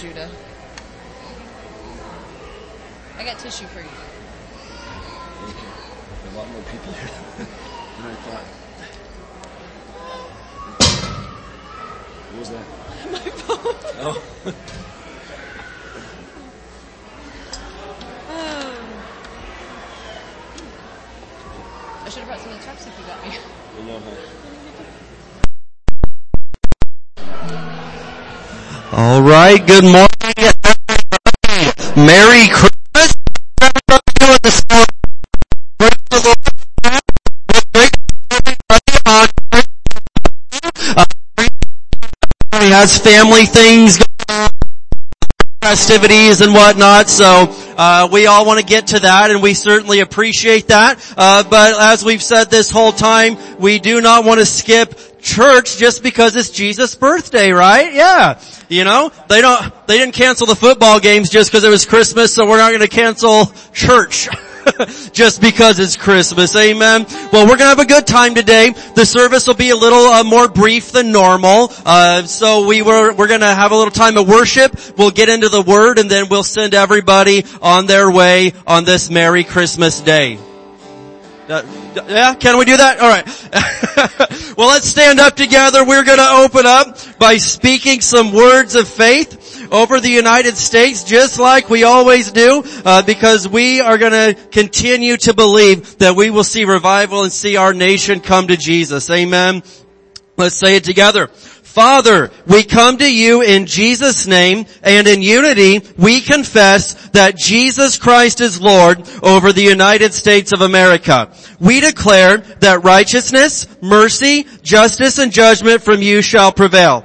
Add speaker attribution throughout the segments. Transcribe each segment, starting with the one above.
Speaker 1: Judah. I got tissue for you.
Speaker 2: A lot more people here than I thought. What was that?
Speaker 1: My phone.
Speaker 2: Oh.
Speaker 1: Oh. I should have brought some of the chapstick you got me.
Speaker 2: I know how.
Speaker 3: Right. Good morning, everybody. Merry Christmas. Everybody doing this morning? The Lord. Everybody on everybody has family things going on, festivities and whatnot. So uh, we all want to get to that, and we certainly appreciate that. Uh, but as we've said this whole time, we do not want to skip church just because it's Jesus' birthday, right? Yeah. You know, they don't, they didn't cancel the football games just because it was Christmas, so we're not going to cancel church. just because it's Christmas. Amen. Well, we're gonna have a good time today. The service will be a little uh, more brief than normal. Uh, so we were, we're gonna have a little time of worship. We'll get into the word and then we'll send everybody on their way on this Merry Christmas day. Yeah, can we do that? Alright. well, let's stand up together. We're gonna open up by speaking some words of faith over the United States, just like we always do, uh, because we are gonna continue to believe that we will see revival and see our nation come to Jesus. Amen. Let's say it together. Father, we come to you in Jesus' name and in unity we confess that Jesus Christ is Lord over the United States of America. We declare that righteousness, mercy, justice, and judgment from you shall prevail.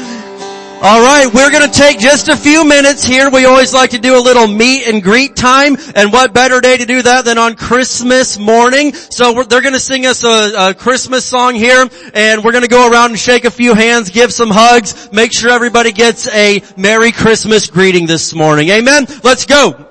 Speaker 3: Alright, we're gonna take just a few minutes here. We always like to do a little meet and greet time, and what better day to do that than on Christmas morning? So they're gonna sing us a, a Christmas song here, and we're gonna go around and shake a few hands, give some hugs, make sure everybody gets a Merry Christmas greeting this morning. Amen? Let's go!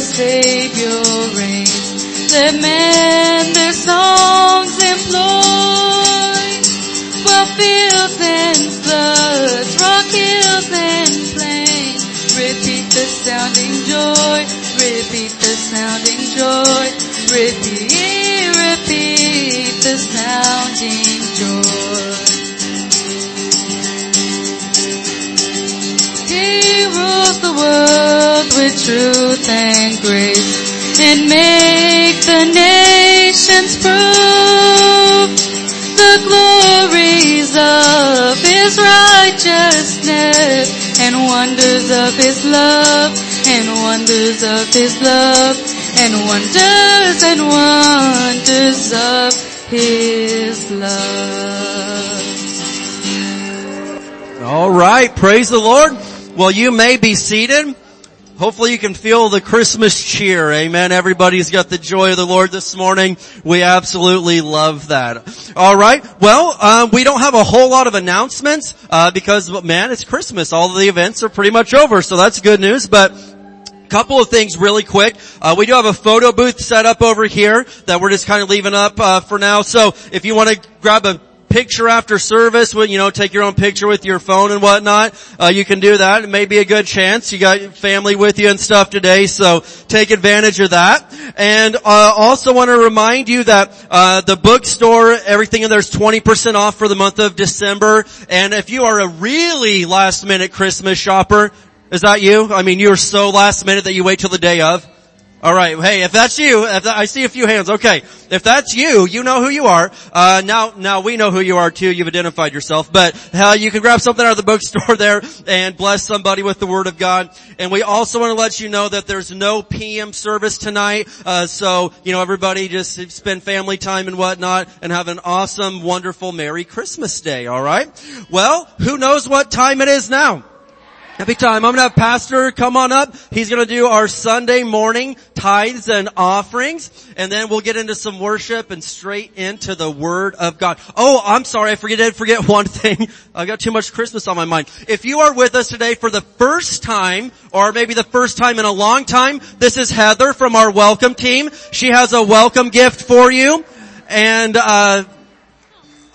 Speaker 4: Savior reigns. Let men their songs make the nations prove the glories of his righteousness and wonders of his love and wonders of his love and wonders and wonders of his love.
Speaker 3: All right, praise the Lord. Well, you may be seated. Hopefully you can feel the Christmas cheer. Amen. Everybody's got the joy of the Lord this morning. We absolutely love that. All right. Well, um, we don't have a whole lot of announcements uh, because, man, it's Christmas. All of the events are pretty much over, so that's good news. But a couple of things really quick. Uh, we do have a photo booth set up over here that we're just kind of leaving up uh, for now. So if you want to grab a picture after service, you know, take your own picture with your phone and whatnot, uh, you can do that. It may be a good chance. You got family with you and stuff today, so take advantage of that. And uh, also want to remind you that uh, the bookstore, everything in there is 20% off for the month of December. And if you are a really last minute Christmas shopper, is that you? I mean, you're so last minute that you wait till the day of. All right. Hey, if that's you, if that, I see a few hands. Okay. If that's you, you know who you are. Uh, now, now we know who you are too. You've identified yourself, but uh, you can grab something out of the bookstore there and bless somebody with the Word of God. And we also want to let you know that there's no PM service tonight. Uh, so you know, everybody just spend family time and whatnot, and have an awesome, wonderful, Merry Christmas Day. All right. Well, who knows what time it is now? Happy time. I'm to have Pastor come on up. He's to do our Sunday morning tithes and offerings. And then we'll get into some worship and straight into the Word of God. Oh, I'm sorry. I forget, I forget one thing. I got too much Christmas on my mind. If you are with us today for the first time, or maybe the first time in a long time, this is Heather from our welcome team. She has a welcome gift for you. And, uh,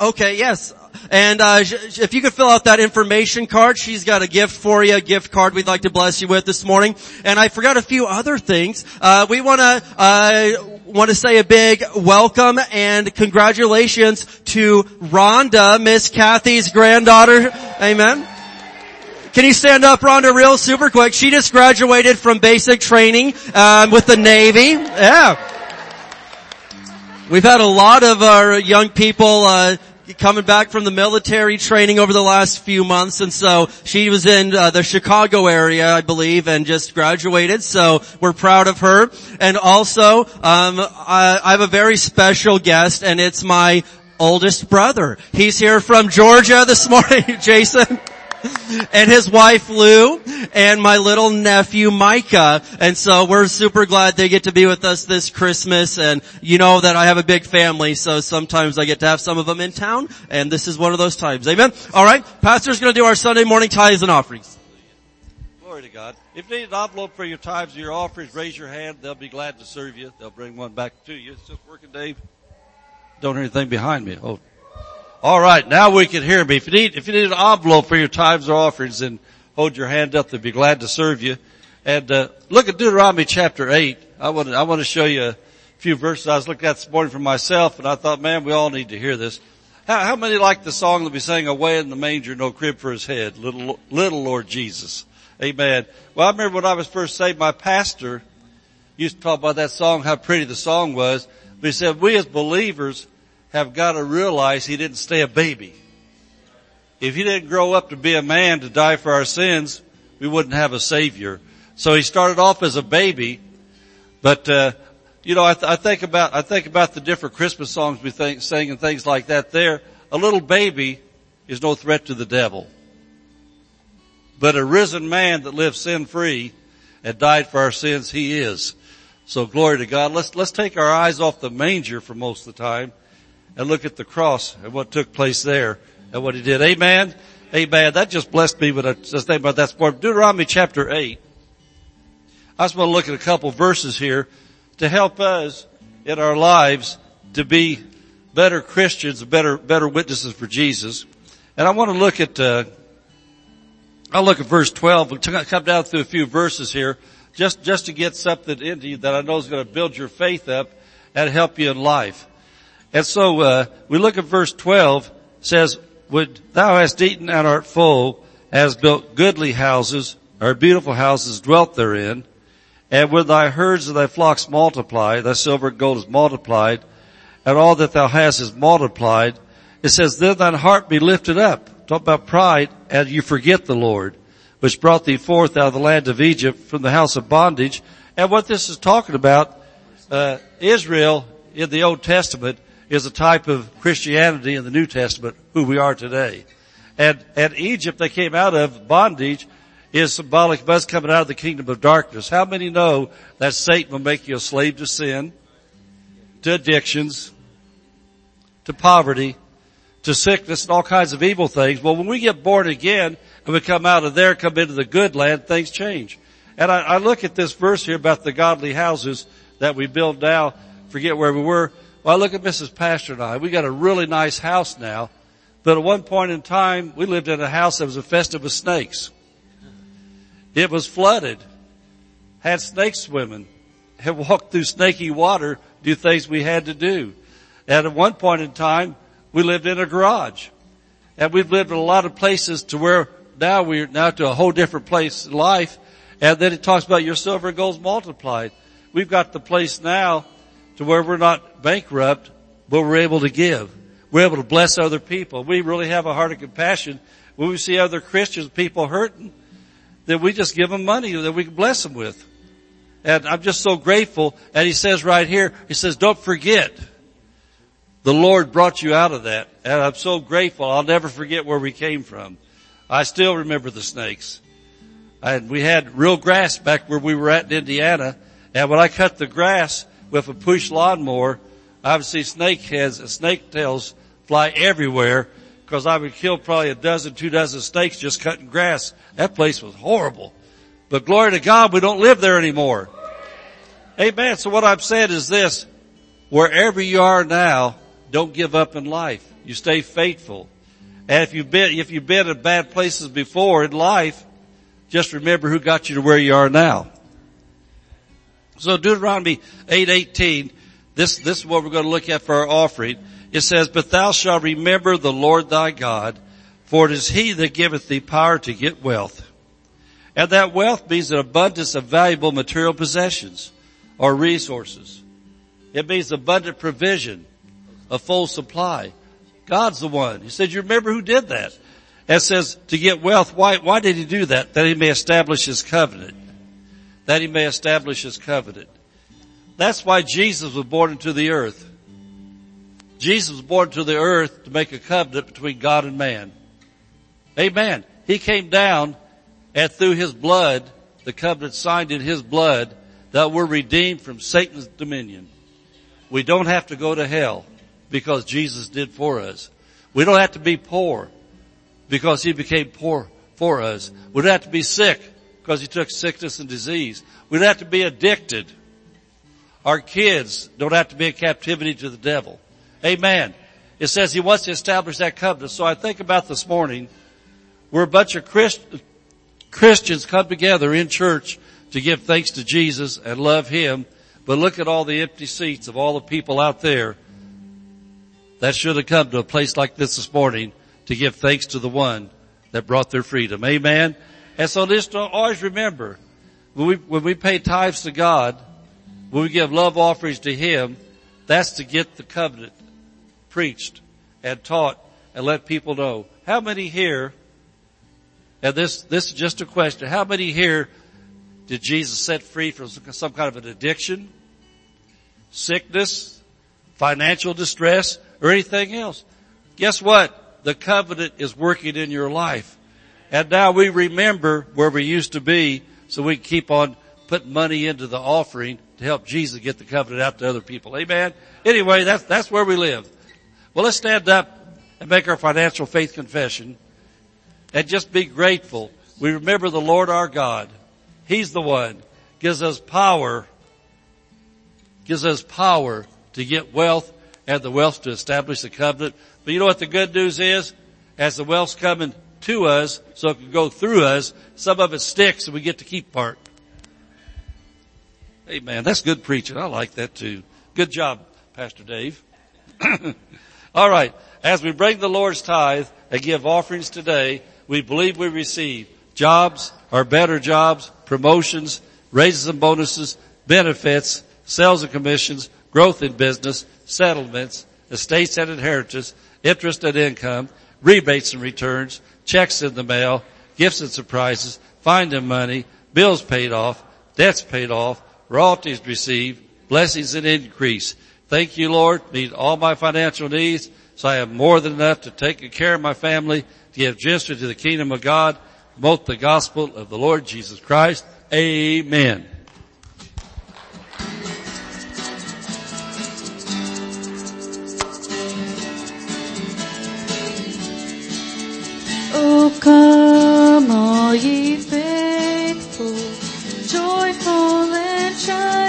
Speaker 3: okay, yes. And uh, if you could fill out that information card, she's got a gift for you, a gift card we'd like to bless you with this morning. And I forgot a few other things. Uh, we want to uh, want to say a big welcome and congratulations to Rhonda, Miss Kathy's granddaughter. Amen. Can you stand up, Rhonda, real super quick? She just graduated from basic training um, with the Navy. Yeah. We've had a lot of our young people uh, coming back from the military training over the last few months, and so she was in uh, the Chicago area, I believe, and just graduated. So we're proud of her. And also, um, I, I have a very special guest, and it's my oldest brother. He's here from Georgia this morning, Jason and his wife Lou and my little nephew Micah. And so we're super glad they get to be with us this Christmas. And you know that I have a big family, so sometimes I get to have some of them in town, and this is one of those times. Amen. All right, Pastor's going to do our Sunday morning tithes and offerings.
Speaker 5: Glory to God. If you need an envelope for your tithes or your offerings, raise your hand. They'll be glad to serve you. They'll bring one back to you. It's just working, Dave. Don't hear anything behind me. Oh. All right. Now we can hear me. If you need, if you need an envelope for your tithes or offerings, then hold your hand up. They'll be glad to serve you. And, uh, look at Deuteronomy chapter 8. I want to, I want to show you a few verses I was looking at this morning for myself and I thought, man, we all need to hear this. How, how many like the song that we sang, away in the manger, no crib for his head, little, little Lord Jesus? Amen. Well, I remember when I was first saved, my pastor used to talk about that song, how pretty the song was. But he said, we as believers have got to realize he didn't stay a baby. If he didn't grow up to be a man to die for our sins, we wouldn't have a savior. So he started off as a baby, but, uh, you know, I, th- I, think about, I think about the different Christmas songs we think, sing and things like that there. A little baby is no threat to the devil. But a risen man that lives sin free and died for our sins, he is. So glory to God. Let's, let's take our eyes off the manger for most of the time and look at the cross and what took place there and what he did. Amen. Amen. That just blessed me when I just think about that sport. Deuteronomy chapter 8. I just want to look at a couple verses here to help us in our lives to be better Christians, better, better witnesses for Jesus. And I want to look at, uh, I'll look at verse 12. We'll come down through a few verses here just, just to get something into you that I know is going to build your faith up and help you in life. And so, uh, we look at verse 12 says, would thou hast eaten and art full, hast built goodly houses, or beautiful houses dwelt therein, and when thy herds and thy flocks multiply, thy silver and gold is multiplied, and all that thou hast is multiplied, it says, then thine heart be lifted up. Talk about pride, and you forget the Lord, which brought thee forth out of the land of Egypt from the house of bondage. And what this is talking about, uh, Israel in the Old Testament is a type of Christianity in the New Testament, who we are today. And, and Egypt they came out of bondage is symbolic of us coming out of the kingdom of darkness. How many know that Satan will make you a slave to sin, to addictions, to poverty, to sickness and all kinds of evil things? Well, when we get born again and we come out of there, come into the good land, things change. And I, I look at this verse here about the godly houses that we build now. Forget where we were. Well, I look at Mrs. Pastor and I. We got a really nice house now. But at one point in time, we lived in a house that was infested with snakes. It was flooded, had snakes swimming, had walked through snaky water, do things we had to do. And at one point in time, we lived in a garage. And we've lived in a lot of places to where now we're now to a whole different place in life. And then it talks about your silver and gold's multiplied. We've got the place now to where we're not bankrupt, but we're able to give. We're able to bless other people. We really have a heart of compassion when we see other Christians, people hurting that we just give them money that we can bless them with. And I'm just so grateful. And he says right here, he says, don't forget, the Lord brought you out of that. And I'm so grateful. I'll never forget where we came from. I still remember the snakes. And we had real grass back where we were at in Indiana. And when I cut the grass with a push lawnmower, I would see snake heads and snake tails fly everywhere because I would kill probably a dozen, two dozen snakes just cutting grass. That place was horrible. But glory to God, we don't live there anymore. Amen. So what I'm saying is this, wherever you are now, don't give up in life. You stay faithful. And if you've been, if you've been in bad places before in life, just remember who got you to where you are now. So Deuteronomy 8:18, this this is what we're going to look at for our offering. It says, "But thou shalt remember the Lord thy God, for it is he that giveth thee power to get wealth." And that wealth means an abundance of valuable material possessions or resources. It means abundant provision, a full supply. God's the one. He said, you remember who did that? And says to get wealth. Why, why did he do that? That he may establish his covenant. That he may establish his covenant. That's why Jesus was born into the earth. Jesus was born to the earth to make a covenant between God and man. Amen. He came down and through his blood, the covenant signed in his blood, that we're redeemed from Satan's dominion. We don't have to go to hell because Jesus did for us. We don't have to be poor because he became poor for us. We don't have to be sick because he took sickness and disease. We don't have to be addicted. Our kids don't have to be in captivity to the devil. Amen. It says he wants to establish that covenant. So I think about this morning, we're a bunch of Christ, Christians come together in church to give thanks to Jesus and love him. But look at all the empty seats of all the people out there that should have come to a place like this this morning to give thanks to the one that brought their freedom. Amen. And so just always remember, when we, when we pay tithes to God, when we give love offerings to Him, that's to get the covenant preached and taught and let people know. How many here, and this, this is just a question, how many here did Jesus set free from some kind of an addiction, sickness, financial distress, or anything else? Guess what? The covenant is working in your life. And now we remember where we used to be so we can keep on putting money into the offering to help Jesus get the covenant out to other people. Amen. Anyway, that's, that's where we live. Well, let's stand up and make our financial faith confession and just be grateful. We remember the Lord our God. He's the one gives us power, gives us power to get wealth and the wealth to establish the covenant. But you know what the good news is? As the wealth's coming to us, so it can go through us, some of it sticks and we get to keep part. Hey man, that's good preaching. I like that too. Good job, Pastor Dave. All right. As we bring the Lord's tithe and give offerings today, we believe we receive jobs or better jobs, promotions, raises and bonuses, benefits, sales and commissions, growth in business, settlements, estates and inheritance, interest and income, rebates and returns, checks in the mail, gifts and surprises, finding money, bills paid off, debts paid off, royalties received, blessings and increase. Thank you, Lord. Meet all my financial needs so I have more than enough to take care of my family, to give generously to the kingdom of God, promote the gospel of the Lord Jesus Christ. Amen.
Speaker 4: Ye faithful, joyful and triumphant.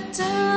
Speaker 4: do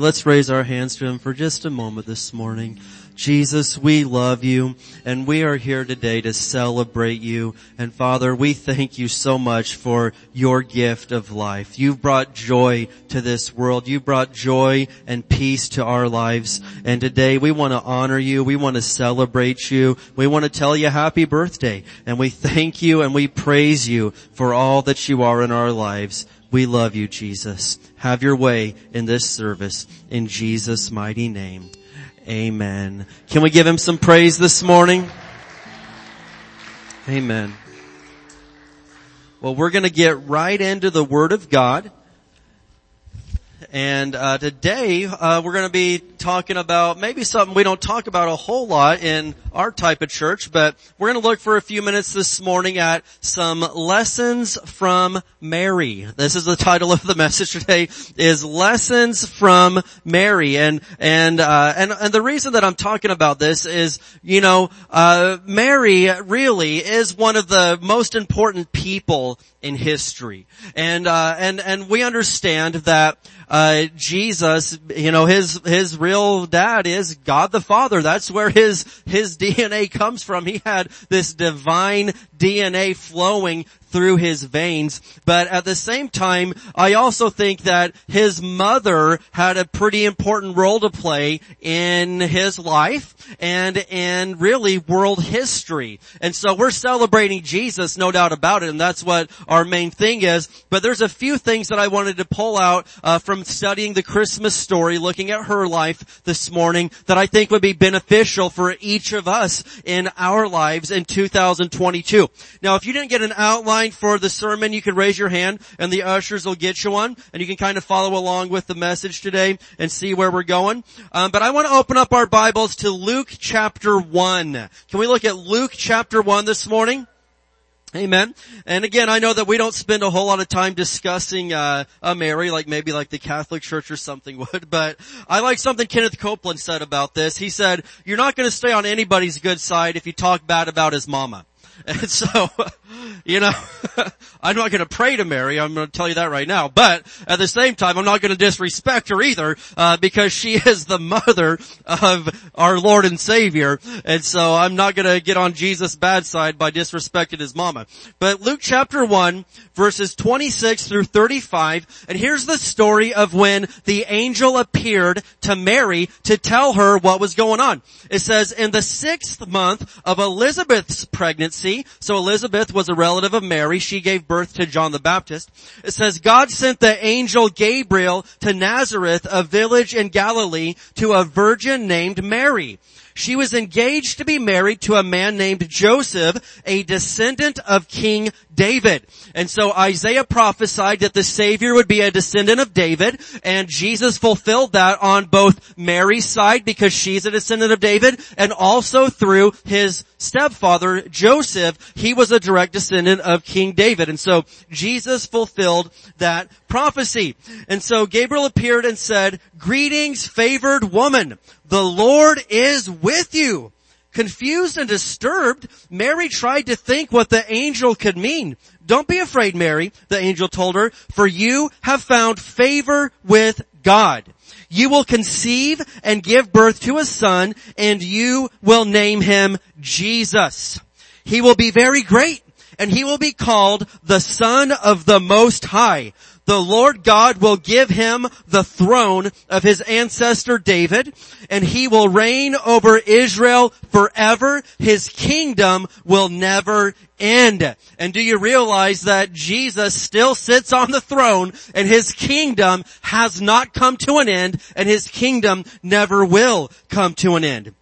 Speaker 4: Let's raise our hands to Him for just a moment this morning. Jesus, we love you and we are here today to celebrate you. And Father, we thank you so much for your gift of life. You've brought joy to this world. You brought joy and peace to our lives. And today we want to honor you. We want to celebrate you. We want to tell you happy birthday. And we thank you and we praise you for all that you are in our lives. We love you, Jesus. Have your way in this service in Jesus' mighty name. Amen. Can we give him some praise this morning? Amen. Well, we're going to get right into the Word of God. And uh, today uh, we're going to be
Speaker 3: talking about maybe something we don't talk about a whole lot in our type of church, but we're going to look for a few minutes this morning at some lessons from Mary. This is the title of the message today is lessons from Mary. And, and, uh, and, and the reason that I'm talking about this is, you know, uh, Mary really is one of the most important people in history. And, uh, and, and we understand that, uh, Jesus, you know, his, his real dad is God the Father. That's where his, his DNA comes from. He had this divine DNA flowing through his veins. But at the same time, I also think that his mother had a pretty important role to play in his life and in really world history. And so we're celebrating Jesus, no doubt about it, and that's what our main thing is. But there's a few things that I wanted to pull out uh, from studying the Christmas story, looking at her life this morning, that I think would be beneficial for each of us in our lives in 2022. Now, if you didn't get an outline for the sermon, you can raise your hand and the ushers will get you one and you can kind of follow along with the message today and see where we're going. Um, but I want to open up our Bibles to Luke chapter 1. Can we look at Luke chapter 1 this morning? Amen. And again, I know that we don't spend a whole lot of time discussing uh, a Mary, like maybe like the Catholic Church or something would. But I like something Kenneth Copeland said about this. He said, "You're not going to stay on anybody's good side if you talk bad about his mama." And so, you know, I'm not going to pray to Mary. I'm going to tell you that right now. But at the same time, I'm not going to disrespect her either, uh, because she is the mother of our Lord and Savior. And so I'm not going to get on Jesus' bad side by disrespecting his mama. But Luke chapter 1, verses 26 through 35, and here's the story of when the angel appeared to Mary to tell her what was going on. It says, in the sixth month of Elizabeth's pregnancy, so Elizabeth was a relative of Mary, she gave birth to John the Baptist. It says, God sent the angel Gabriel to Nazareth, a village in Galilee, to a virgin named Mary. She was engaged to be married to a man named Joseph, a descendant of King David. And so Isaiah prophesied that the Savior would be a descendant of David, and Jesus fulfilled that on both Mary's side because she's a descendant of David, and also through his stepfather, Joseph, he was a direct descendant of King David. And so Jesus fulfilled that prophecy. And so Gabriel appeared and said, greetings favored woman. The Lord is with you. Confused and disturbed, Mary tried to think what the angel could mean. Don't be afraid, Mary, the angel told her, for you have found favor with God. You will conceive and give birth to a son and you will name him Jesus. He will be very great and he will be called the son of the most high the Lord God will give him the throne of his ancestor David, and he will reign over Israel forever. His kingdom will never end. And do you realize that Jesus still sits on the throne and his kingdom has not come to an end and his kingdom never will come to an end?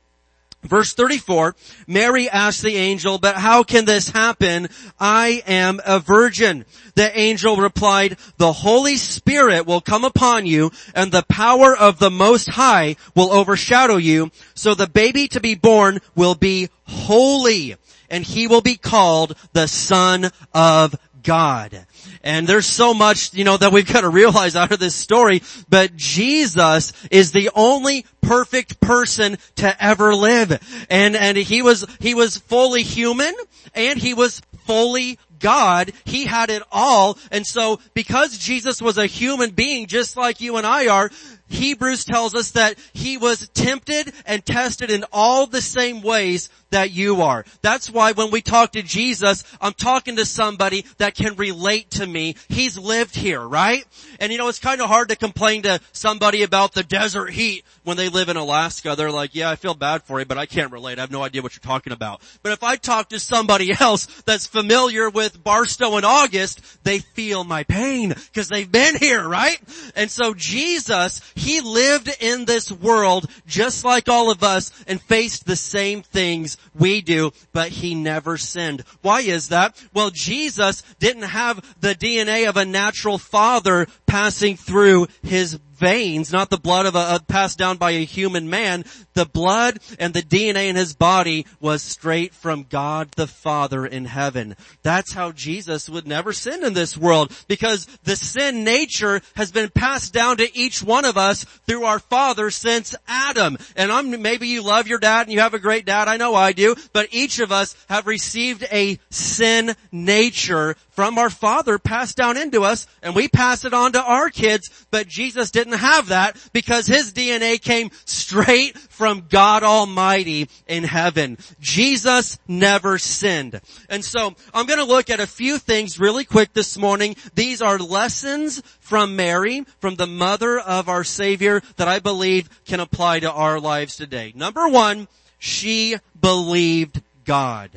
Speaker 3: Verse 34, Mary asked the angel, but how can this happen? I am a virgin. The angel replied, the Holy Spirit will come upon you and the power of the Most High will overshadow you. So the baby to be born will be holy and he will be called the Son of God. And there's so much, you know, that we've got to realize out of this story, but Jesus is the only perfect person to ever live. And, and he was, he was fully human and he was fully God. He had it all. And so because Jesus was a human being just like you and I are, Hebrews tells us that he was tempted and tested in all the same ways that you are. That's why when we talk to Jesus, I'm talking to somebody that can relate to me. He's lived here, right? And you know, it's kind of hard to complain to somebody about the desert heat when they live in Alaska. They're like, yeah, I feel bad for you, but I can't relate. I have no idea what you're talking about. But if I talk to somebody else that's familiar with Barstow in August, they feel my pain because they've been here, right? And so Jesus, he lived in this world just like all of us and faced the same things we do, but he never sinned. Why is that? Well, Jesus didn't have the DNA of a natural father passing through his veins, not the blood of a, uh, passed down by a human man. The blood and the DNA in his body was straight from God the Father in heaven. That's how Jesus would never sin in this world because the sin nature has been passed down to each one of us through our father since Adam. And I'm, maybe you love your dad and you have a great dad. I know I do, but each of us have received a sin nature from our father passed down into us and we pass it on to our kids, but Jesus didn't have that because his DNA came straight from God Almighty in heaven. Jesus never sinned. And so I'm going to look at a few things really quick this morning. These are lessons from Mary, from the mother of our Savior that I believe can apply to our lives today. Number one, she believed God.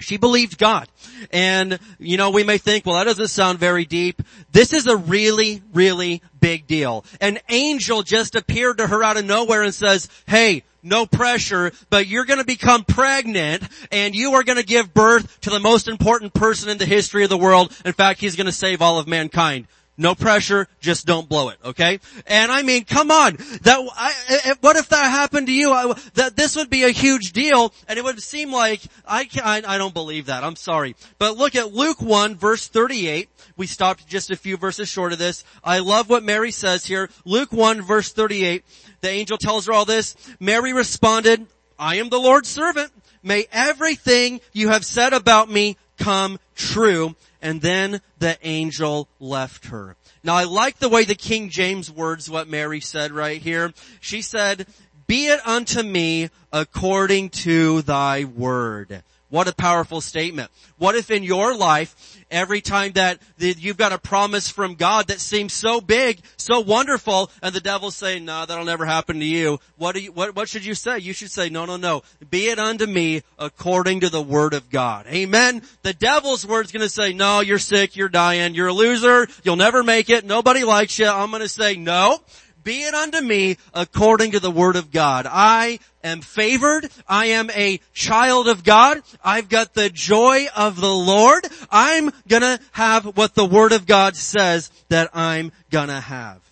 Speaker 3: She believed God. And, you know, we may think, well, that doesn't sound very deep. This is a really, really big deal. An angel just appeared to her out of nowhere and says, hey, no pressure, but you're gonna become pregnant and you are gonna give birth to the most important person in the history of the world. In fact, he's gonna save all of mankind. No pressure, just don't blow it, okay? And I mean, come on. That, I, I, what if that happened to you? I, that this would be a huge deal, and it would seem like, I, can, I, I don't believe that, I'm sorry. But look at Luke 1 verse 38. We stopped just a few verses short of this. I love what Mary says here. Luke 1 verse 38. The angel tells her all this. Mary responded, I am the Lord's servant. May everything you have said about me come true and then the angel left her. Now I like the way the King James words what Mary said right here. She said, be it unto me according to thy word. What a powerful statement. What if in your life, every time that you've got a promise from God that seems so big, so wonderful, and the devil's saying, no, that'll never happen to you. What do you, what, what should you say? You should say, no, no, no. Be it unto me according to the word of God. Amen. The devil's word's gonna say, no, you're sick, you're dying, you're a loser, you'll never make it, nobody likes you. I'm gonna say, no, be it unto me according to the word of God. I am favored. I am a child of God. I've got the joy of the Lord. I'm gonna have what the word of God says that I'm gonna have.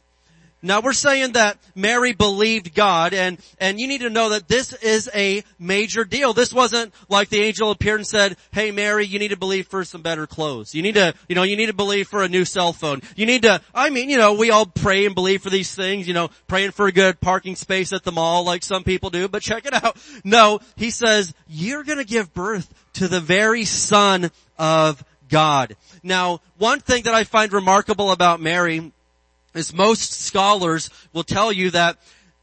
Speaker 3: Now we're saying that Mary believed God and, and you need to know that this is a major deal. This wasn't like the angel appeared and said, hey Mary, you need to believe for some better clothes. You need to, you know, you need to believe for a new cell phone. You need to, I mean, you know, we all pray and believe for these things, you know, praying for a good parking space at the mall like some people do, but check it out. No, he says, you're gonna give birth to the very son of God. Now, one thing that I find remarkable about Mary as most scholars will tell you that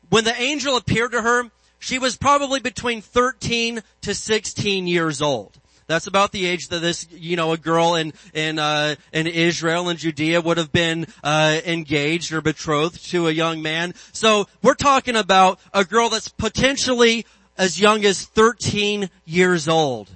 Speaker 3: when the angel appeared to her, she was probably between 13 to 16 years old. That's about the age that this, you know, a girl in in uh, in Israel and Judea would have been uh, engaged or betrothed to a young man. So we're talking about a girl that's potentially as young as 13 years old.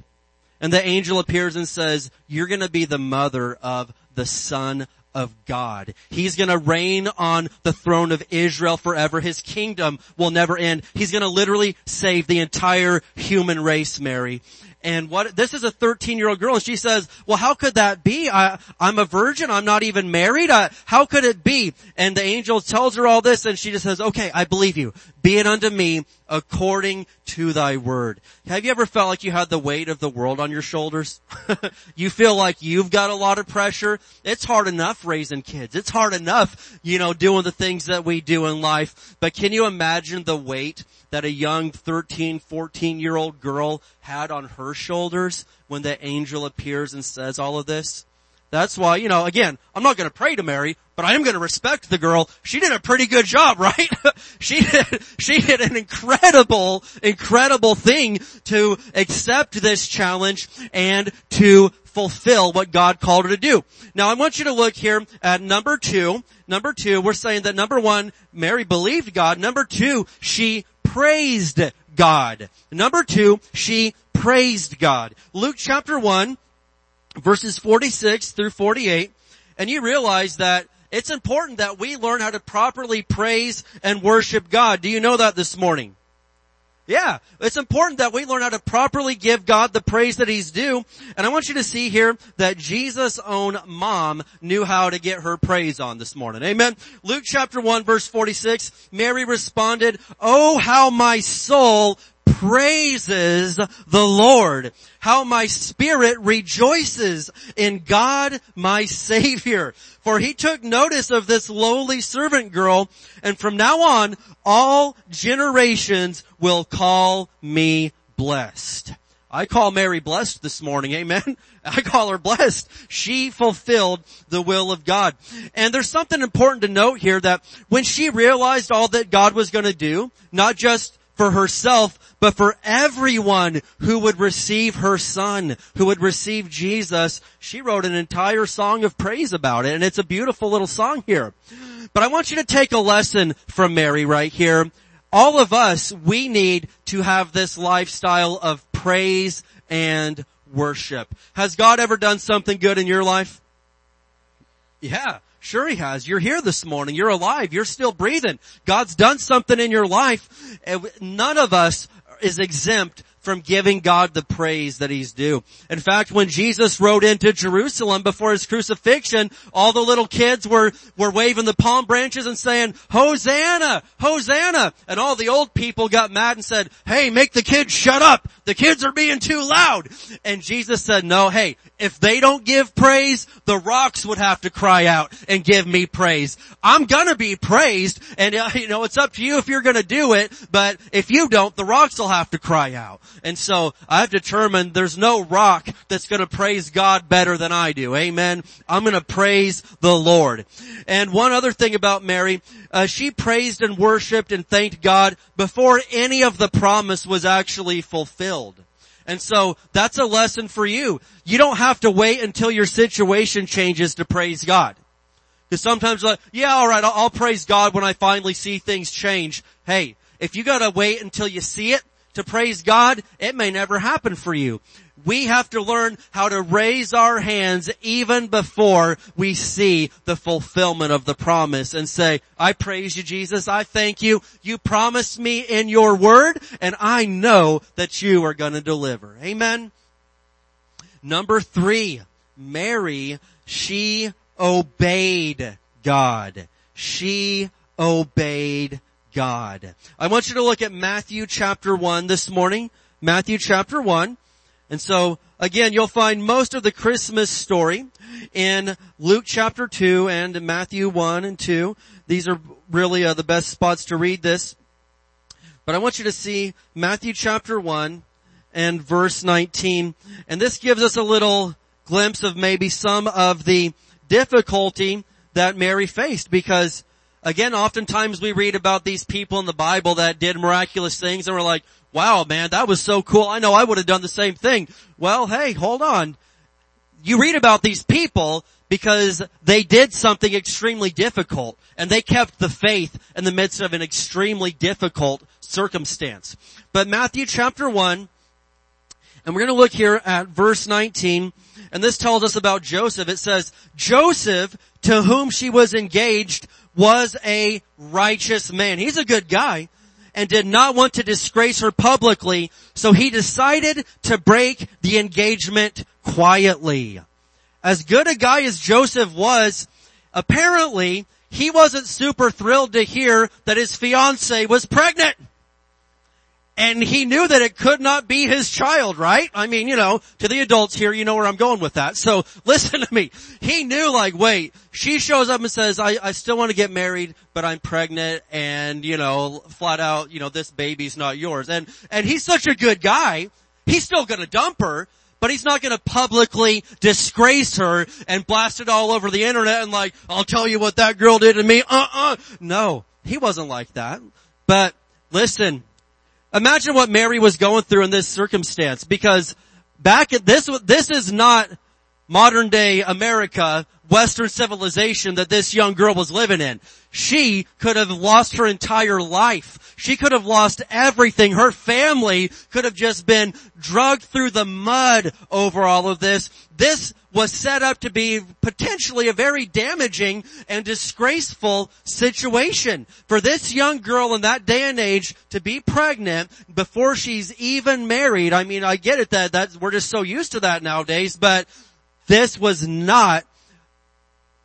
Speaker 3: And the angel appears and says, "You're going to be the mother of the son of God. He's gonna reign on the throne of Israel forever. His kingdom will never end. He's gonna literally save the entire human race, Mary. And what, this is a 13 year old girl and she says, well how could that be? I, I'm a virgin. I'm not even married. I, how could it be? And the angel tells her all this and she just says, okay, I believe you. Be it unto me according to thy word. Have you ever felt like you had the weight of the world on your shoulders? you feel like you've got a lot of pressure. It's hard enough raising kids. It's hard enough, you know, doing the things that we do in life. But can you imagine the weight that a young 13, 14 year old girl had on her shoulders when the angel appears and says all of this? That's why, you know, again, I'm not gonna pray to Mary, but I am gonna respect the girl. She did a pretty good job, right? she did, she did an incredible, incredible thing to accept this challenge and to fulfill what God called her to do. Now I want you to look here at number two. Number two, we're saying that number one, Mary believed God. Number two, she praised God. Number two, she praised God. Luke chapter one, verses 46 through 48, and you realize that it's important that we learn how to properly praise and worship God. Do you know that this morning? Yeah, it's important that we learn how to properly give God the praise that He's due. And I want you to see here that Jesus' own mom knew how to get her praise on this morning. Amen. Luke chapter 1 verse 46, Mary responded, Oh, how my soul praises the Lord. How my spirit rejoices in God my Savior. For he took notice of this lowly servant girl and from now on all generations will call me blessed. I call Mary blessed this morning, amen. I call her blessed. She fulfilled the will of God. And there's something important to note here that when she realized all that God was gonna do, not just for herself, but for everyone who would receive her son, who would receive Jesus, she wrote an entire song of praise about it, and it's a beautiful little song here. But I want you to take a lesson from Mary right here. All of us, we need to have this lifestyle of praise and worship. Has God ever done something good in your life? Yeah, sure he has. You're here this morning. You're alive. You're still breathing. God's done something in your life. And None of us is exempt from giving God the praise that he's due. In fact, when Jesus rode into Jerusalem before his crucifixion, all the little kids were, were waving the palm branches and saying, Hosanna! Hosanna! And all the old people got mad and said, hey, make the kids shut up! The kids are being too loud! And Jesus said, no, hey, if they don't give praise, the rocks would have to cry out and give me praise. I'm gonna be praised, and uh, you know, it's up to you if you're gonna do it, but if you don't, the rocks will have to cry out. And so, I've determined there's no rock that's gonna praise God better than I do. Amen. I'm gonna praise the Lord. And one other thing about Mary, uh, she praised and worshiped and thanked God before any of the promise was actually fulfilled. And so that's a lesson for you. You don't have to wait until your situation changes to praise God. Because sometimes like, yeah, alright, I'll, I'll praise God when I finally see things change. Hey, if you gotta wait until you see it to praise God, it may never happen for you. We have to learn how to raise our hands even before we see the fulfillment of the promise and say, I praise you Jesus, I thank you, you promised me in your word and I know that you are gonna deliver. Amen? Number three, Mary, she obeyed God. She obeyed God. I want you to look at Matthew chapter 1 this morning. Matthew chapter 1. And so, again, you'll find most of the Christmas story in Luke chapter 2 and Matthew 1 and 2. These are really uh, the best spots to read this. But I want you to see Matthew chapter 1 and verse 19. And this gives us a little glimpse of maybe some of the difficulty that Mary faced because again, oftentimes we read about these people in the Bible that did miraculous things and we're like, wow man, that was so cool. I know I would have done the same thing. Well, hey, hold on. You read about these people because they did something extremely difficult and they kept the faith in the midst of an extremely difficult circumstance. But Matthew chapter 1, and we're going to look here at verse 19, and this tells us about Joseph. It says, Joseph, to whom she was engaged, was a righteous man. He's a good guy and did not want to disgrace her publicly, so he decided to break the engagement quietly. As good a guy as Joseph was, apparently he wasn't super thrilled to hear that his fiance was pregnant. And he knew that it could not be his child, right? I mean, you know, to the adults here, you know where I'm going with that. So listen to me. He knew like, wait, she shows up and says, I, I still want to get married, but I'm pregnant and, you know, flat out, you know, this baby's not yours. And, and he's such a good guy. He's still gonna dump her, but he's not gonna publicly disgrace her and blast it all over the internet and like, I'll tell you what that girl did to me. Uh-uh. No, he wasn't like that. But listen, Imagine what Mary was going through in this circumstance because back at this, this is not modern day America, Western civilization that this young girl was living in. She could have lost her entire life. She could have lost everything. Her family could have just been drugged through the mud over all of this. This was set up to be potentially a very damaging and disgraceful situation. For this young girl in that day and age to be pregnant before she's even married, I mean, I get it that, that we're just so used to that nowadays, but this was not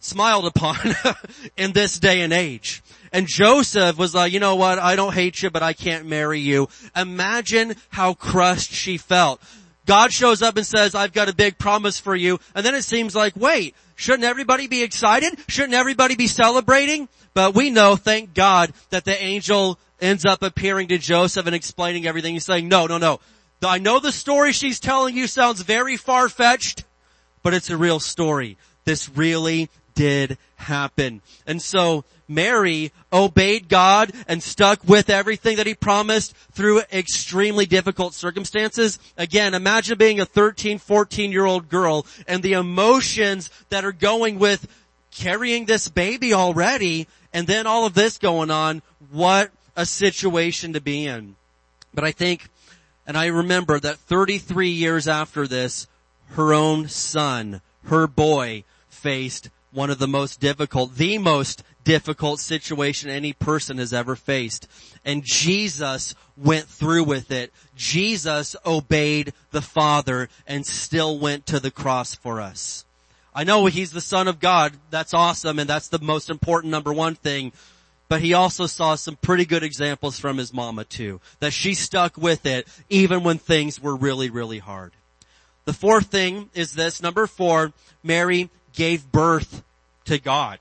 Speaker 3: smiled upon in this day and age. And Joseph was like, you know what, I don't hate you, but I can't marry you. Imagine how crushed she felt. God shows up and says, I've got a big promise for you. And then it seems like, wait, shouldn't everybody be excited? Shouldn't everybody be celebrating? But we know, thank God, that the angel ends up appearing to Joseph and explaining everything. He's saying, no, no, no. I know the story she's telling you sounds very far-fetched, but it's a real story. This really did happen. And so Mary obeyed God and stuck with everything that he promised through extremely difficult circumstances. Again, imagine being a 13, 14 year old girl and the emotions that are going with carrying this baby already and then all of this going on. What a situation to be in. But I think, and I remember that 33 years after this, her own son, her boy, faced one of the most difficult, the most difficult situation any person has ever faced. And Jesus went through with it. Jesus obeyed the Father and still went to the cross for us. I know he's the son of God. That's awesome. And that's the most important number one thing. But he also saw some pretty good examples from his mama too. That she stuck with it even when things were really, really hard. The fourth thing is this. Number four, Mary gave birth to God.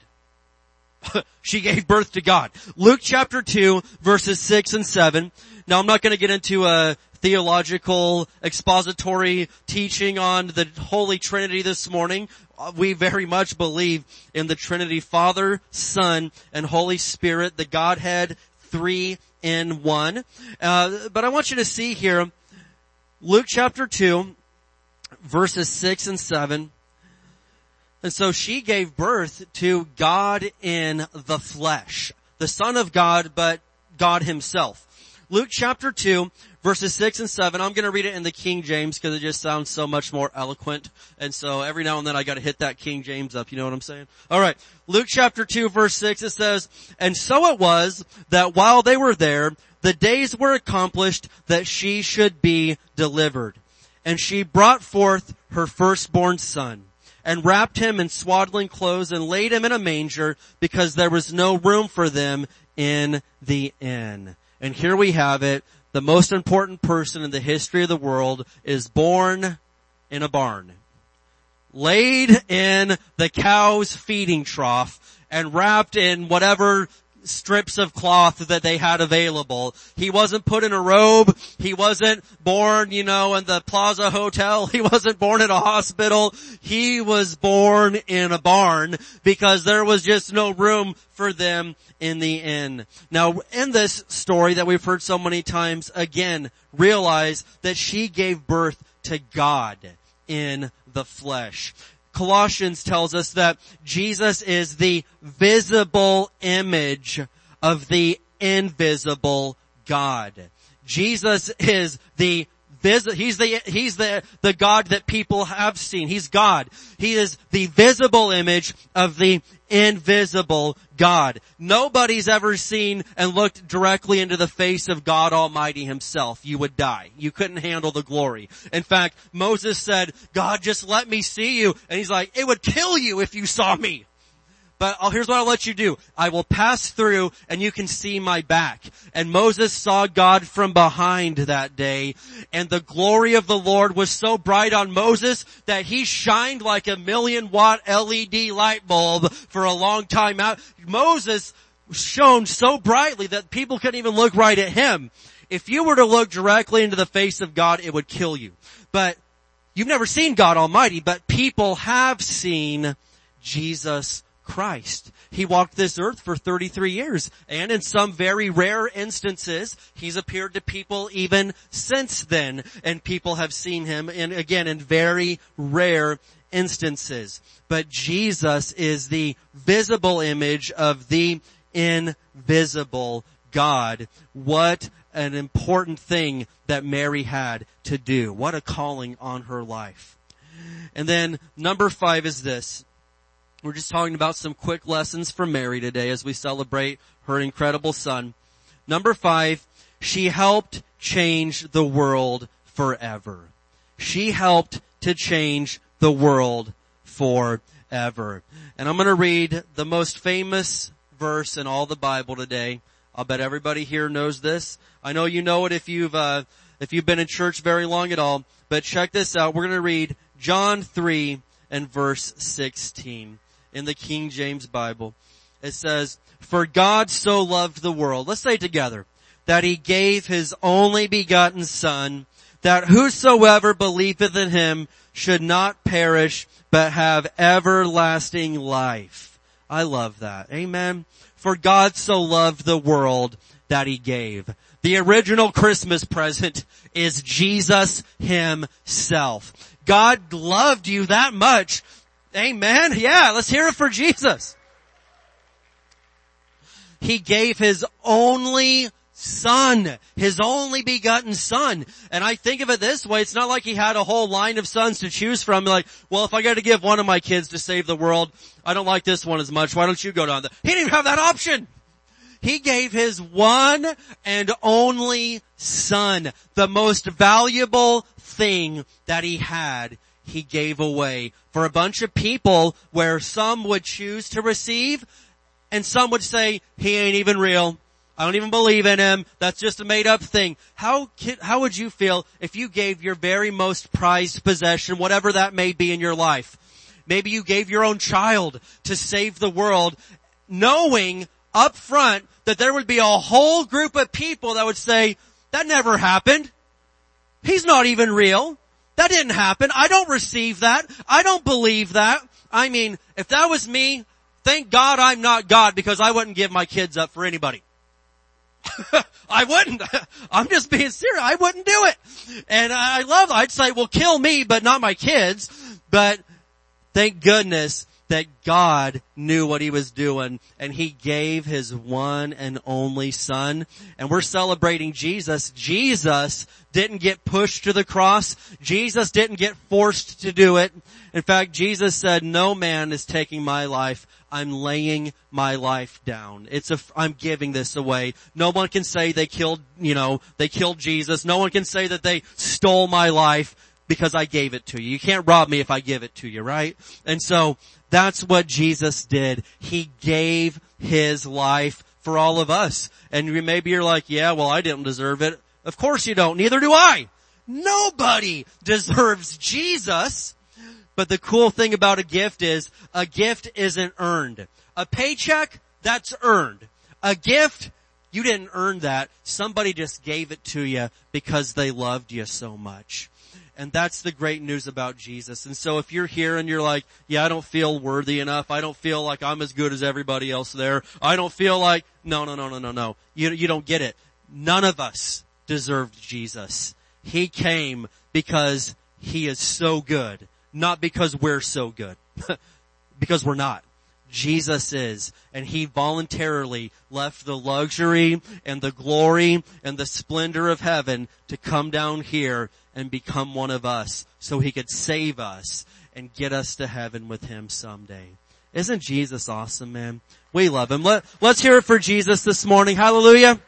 Speaker 3: she gave birth to God. Luke chapter 2 verses 6 and 7. Now I'm not going to get into a theological expository teaching on the Holy Trinity this morning. We very much believe in the Trinity Father, Son, and Holy Spirit, the Godhead, three in one. Uh, but I want you to see here, Luke chapter 2, verses 6 and 7. And so she gave birth to God in the flesh. The Son of God, but God himself. Luke chapter 2, verses 6 and 7. I'm gonna read it in the King James because it just sounds so much more eloquent. And so every now and then I gotta hit that King James up, you know what I'm saying? Alright. Luke chapter 2 verse 6 it says, And so it was that while they were there, the days were accomplished that she should be delivered. And she brought forth her firstborn son and wrapped him in swaddling clothes and laid him in a manger because there was no room for them in the inn. And here we have it. The most important person in the history of the world is born in a barn. Laid in the cow's feeding trough and wrapped in whatever strips of cloth that they had available. He wasn't put in a robe. He wasn't born, you know, in the Plaza Hotel. He wasn't born in a hospital. He was born in a barn because there was just no room for them in the inn. Now, in this story that we've heard so many times, again, realize that she gave birth to God in the flesh. Colossians tells us that Jesus is the visible image of the invisible God. Jesus is the vis- he's the, he's the, the God that people have seen. He's God. He is the visible image of the invisible God. Nobody's ever seen and looked directly into the face of God Almighty himself. You would die. You couldn't handle the glory. In fact, Moses said, God just let me see you. And he's like, it would kill you if you saw me. But oh, here's what I'll let you do. I will pass through and you can see my back. And Moses saw God from behind that day and the glory of the Lord was so bright on Moses that he shined like a million watt LED light bulb for a long time out. Moses shone so brightly that people couldn't even look right at him. If you were to look directly into the face of God, it would kill you. But you've never seen God Almighty, but people have seen Jesus Christ. He walked this earth for 33 years and in some very rare instances, he's appeared to people even since then and people have seen him and again in very rare instances. But Jesus is the visible image of the invisible God. What an important thing that Mary had to do. What a calling on her life. And then number five is this. We're just talking about some quick lessons from Mary today as we celebrate her incredible son. Number five, she helped change the world forever. She helped to change the world forever. And I'm going to read the most famous verse in all the Bible today. I'll bet everybody here knows this. I know you know it if you've, uh, if you've been in church very long at all, but check this out. We're going to read John 3 and verse 16 in the King James Bible. It says, for God so loved the world. Let's say together. That he gave his only begotten son that whosoever believeth in him should not perish, but have everlasting life. I love that. Amen. For God so loved the world that he gave. The original Christmas present is Jesus himself. God loved you that much. Amen. Yeah, let's hear it for Jesus. He gave his only son, his only begotten son. And I think of it this way, it's not like he had a whole line of sons to choose from, like, well, if I gotta give one of my kids to save the world, I don't like this one as much, why don't you go down there? He didn't have that option! He gave his one and only son, the most valuable thing that he had, he gave away for a bunch of people where some would choose to receive and some would say, he ain't even real. I don't even believe in him. That's just a made up thing. How, how would you feel if you gave your very most prized possession, whatever that may be in your life? Maybe you gave your own child to save the world, knowing up front that there would be a whole group of people that would say, that never happened. He's not even real. That didn't happen. I don't receive that. I don't believe that. I mean, if that was me, thank God I'm not God because I wouldn't give my kids up for anybody. I wouldn't. I'm just being serious. I wouldn't do it. And I love, I'd say, well kill me, but not my kids. But thank goodness that God knew what he was doing and he gave his one and only son. And we're celebrating Jesus. Jesus didn't get pushed to the cross. Jesus didn't get forced to do it. In fact, Jesus said, no man is taking my life. I'm laying my life down. It's a, I'm giving this away. No one can say they killed, you know, they killed Jesus. No one can say that they stole my life because I gave it to you. You can't rob me if I give it to you, right? And so that's what Jesus did. He gave his life for all of us. And maybe you're like, yeah, well I didn't deserve it. Of course you don't. Neither do I. Nobody deserves Jesus. But the cool thing about a gift is a gift isn't earned. A paycheck, that's earned. A gift, you didn't earn that. Somebody just gave it to you because they loved you so much. And that's the great news about Jesus. And so if you're here and you're like, yeah, I don't feel worthy enough. I don't feel like I'm as good as everybody else there. I don't feel like, no, no, no, no, no, no. You, you don't get it. None of us deserved Jesus. He came because He is so good not because we're so good. because we're not. Jesus is, and He voluntarily left the luxury and the glory and the splendor of heaven to come down here and become one of us so He could save us and get us to heaven with Him someday. Isn't Jesus awesome, man? We love Him. Let, let's hear it for Jesus this morning. Hallelujah.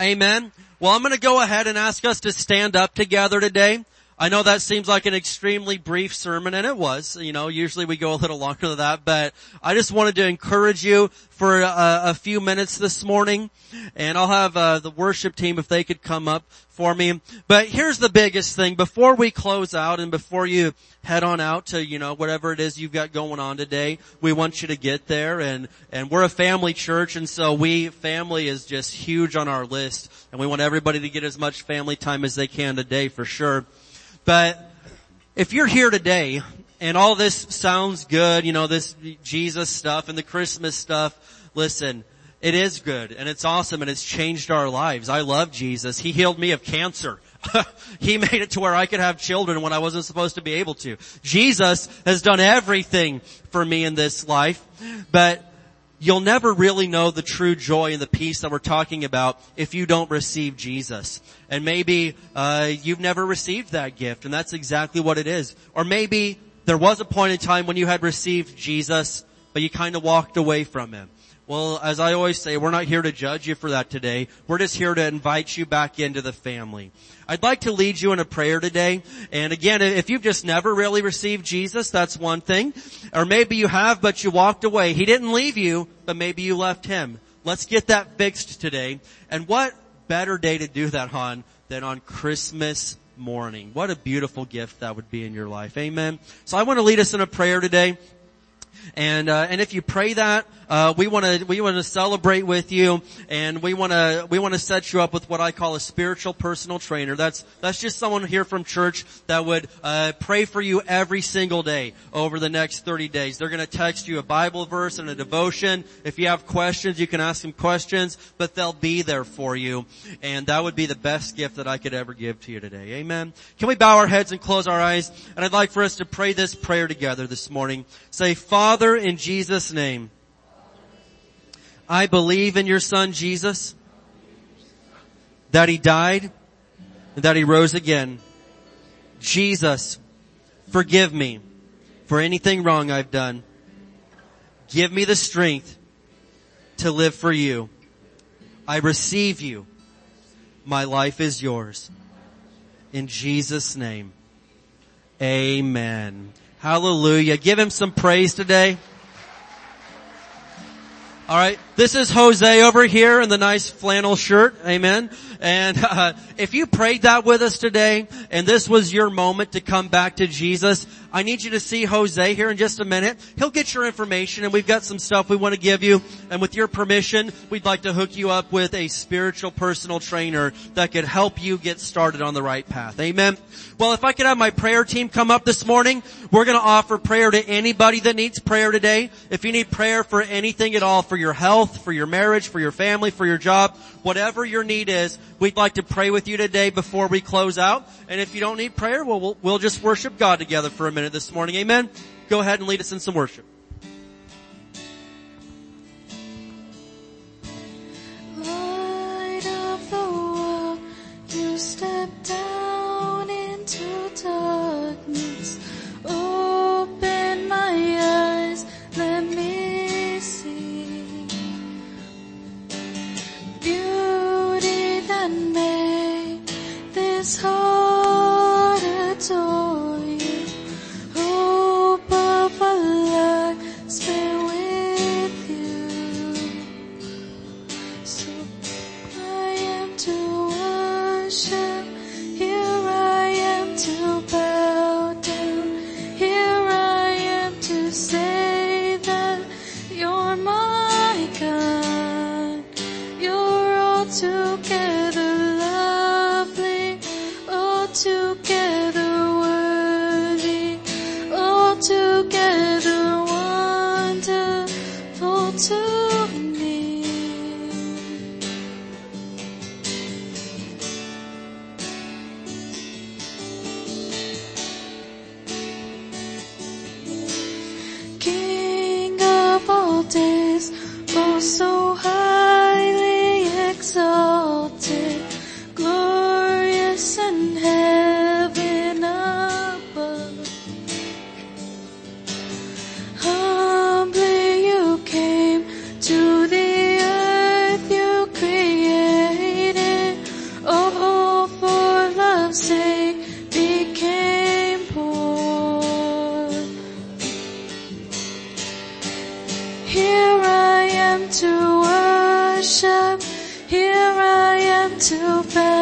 Speaker 3: Amen. Well, I'm going to go ahead and ask us to stand up together today. I know that seems like an extremely brief sermon and it was, you know, usually we go a little longer than that, but I just wanted to encourage you for a, a few minutes this morning and I'll have uh, the worship team if they could come up for me. But here's the biggest thing before we close out and before you head on out to, you know, whatever it is you've got going on today, we want you to get there and, and we're a family church and so we, family is just huge on our list and we want everybody to get as much family time as they can today for sure. But if you're here today and all this sounds good, you know, this Jesus stuff and the Christmas stuff, listen, it is good and it's awesome and it's changed our lives. I love Jesus. He healed me of cancer. he made it to where I could have children when I wasn't supposed to be able to. Jesus has done everything for me in this life, but you'll never really know the true joy and the peace that we're talking about if you don't receive Jesus. And maybe uh, you've never received that gift, and that's exactly what it is. Or maybe there was a point in time when you had received Jesus, but you kind of walked away from him. Well, as I always say, we're not here to judge you for that today. We're just here to invite you back into the family. I'd like to lead you in a prayer today. And again, if you've just never really received Jesus, that's one thing. Or maybe you have, but you walked away. He didn't leave you, but maybe you left him. Let's get that fixed today. And what better day to do that on than on Christmas morning? What a beautiful gift that would be in your life. Amen. So I want to lead us in a prayer today. And uh, and if you pray that, uh, we want to we want to celebrate with you, and we want to we want to set you up with what I call a spiritual personal trainer. That's that's just someone here from church that would uh, pray for you every single day over the next 30 days. They're going to text you a Bible verse and a devotion. If you have questions, you can ask them questions, but they'll be there for you, and that would be the best gift that I could ever give to you today. Amen. Can we bow our heads and close our eyes? And I'd like for us to pray this prayer together this morning. Say, Father, in Jesus' name. I believe in your son Jesus, that he died and that he rose again. Jesus, forgive me for anything wrong I've done. Give me the strength to live for you. I receive you. My life is yours. In Jesus name. Amen. Hallelujah. Give him some praise today. All right. This is Jose over here in the nice flannel shirt. Amen. And uh, if you prayed that with us today, and this was your moment to come back to Jesus, I need you to see Jose here in just a minute. He'll get your information, and we've got some stuff we want to give you. And with your permission, we'd like to hook you up with a spiritual personal trainer that could help you get started on the right path. Amen. Well, if I could have my prayer team come up this morning, we're going to offer prayer to anybody that needs prayer today. If you need prayer for anything at all, for your health, for your marriage, for your family, for your job, whatever your need is, we'd like to pray with you today before we close out. And if you don't need prayer, well, we'll, we'll just worship God together for a minute this morning. Amen. Go ahead and lead us in some worship.
Speaker 4: To bow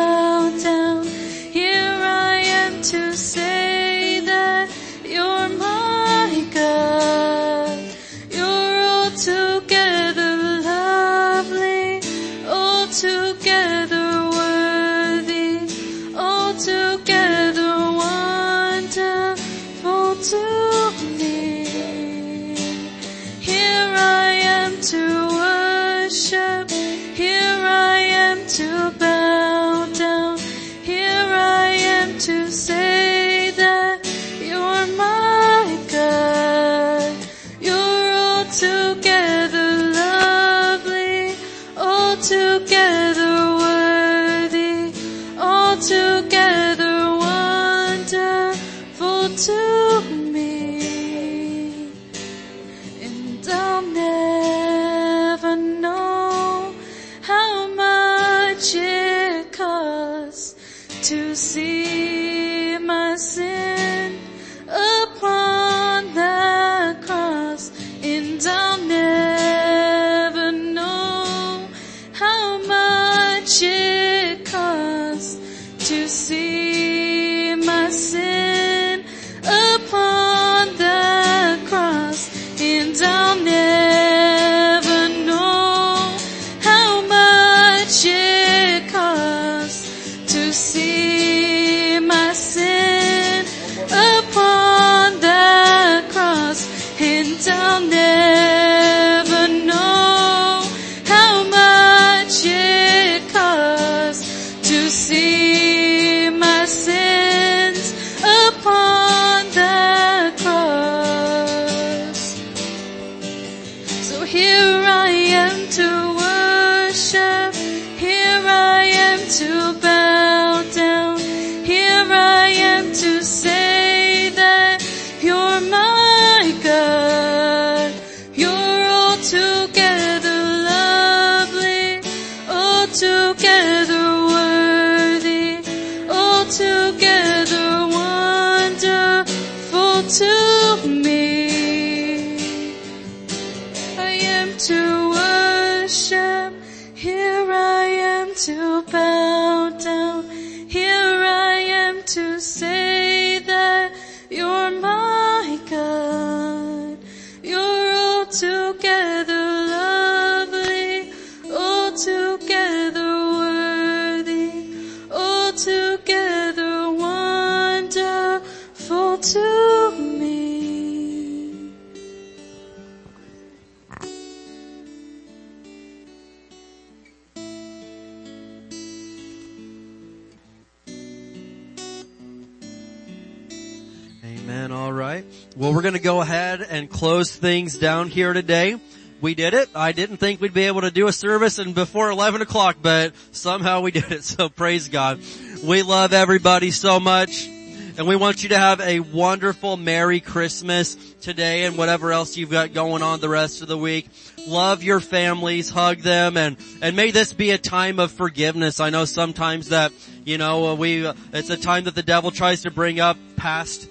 Speaker 3: going to go ahead and close things down here today. We did it. I didn't think we'd be able to do a service and before 11 o'clock, but somehow we did it. So praise God. We love everybody so much. And we want you to have a wonderful Merry Christmas today and whatever else you've got going on the rest of the week. Love your families, hug them, and, and may this be a time of forgiveness. I know sometimes that, you know, we, it's a time that the devil tries to bring up past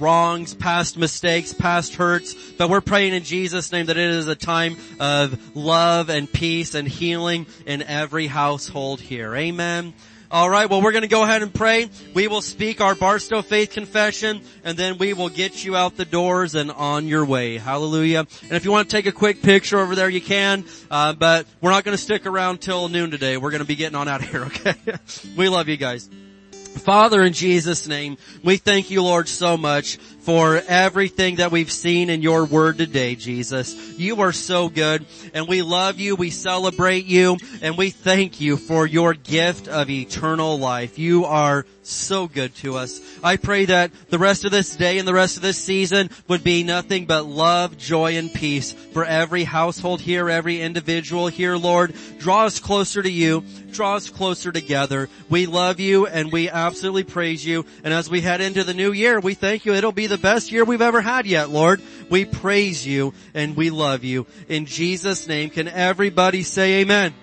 Speaker 3: wrongs, past mistakes, past hurts, but we're praying in Jesus' name that it is a time of love and peace and healing in every household here. Amen. Alright, well we're gonna go ahead and pray. We will speak our Barstow Faith Confession, and then we will get you out the doors and on your way. Hallelujah. And if you want to take a quick picture over there, you can, uh, but we're not gonna stick around till noon today. We're gonna be getting on out of here, okay? we love you guys. Father, in Jesus' name, we thank you, Lord, so much for everything that we've seen in your word today, Jesus. You are so good and we love you, we celebrate you, and we thank you for your gift of eternal life. You are so good to us. I pray that the rest of this day and the rest of this season would be nothing but love, joy, and peace for every household here, every individual here, Lord. Draw us closer to you. Draw us closer together. We love you and we absolutely praise you. And as we head into the new year, we thank you. It'll be the best year we've ever had yet, Lord. We praise you and we love you. In Jesus' name, can everybody say amen?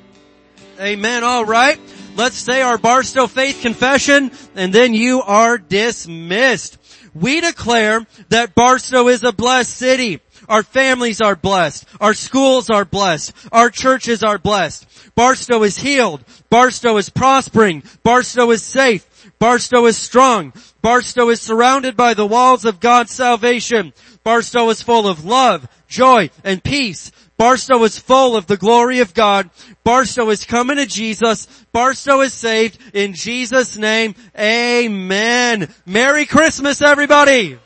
Speaker 3: Amen. All right. Let's say our Barstow Faith Confession and then you are dismissed. We declare that Barstow is a blessed city. Our families are blessed. Our schools are blessed. Our churches are blessed. Barstow is healed. Barstow is prospering. Barstow is safe. Barstow is strong. Barstow is surrounded by the walls of God's salvation. Barstow is full of love, joy, and peace. Barstow is full of the glory of God. Barstow is coming to Jesus. Barstow is saved in Jesus name. Amen. Merry Christmas everybody.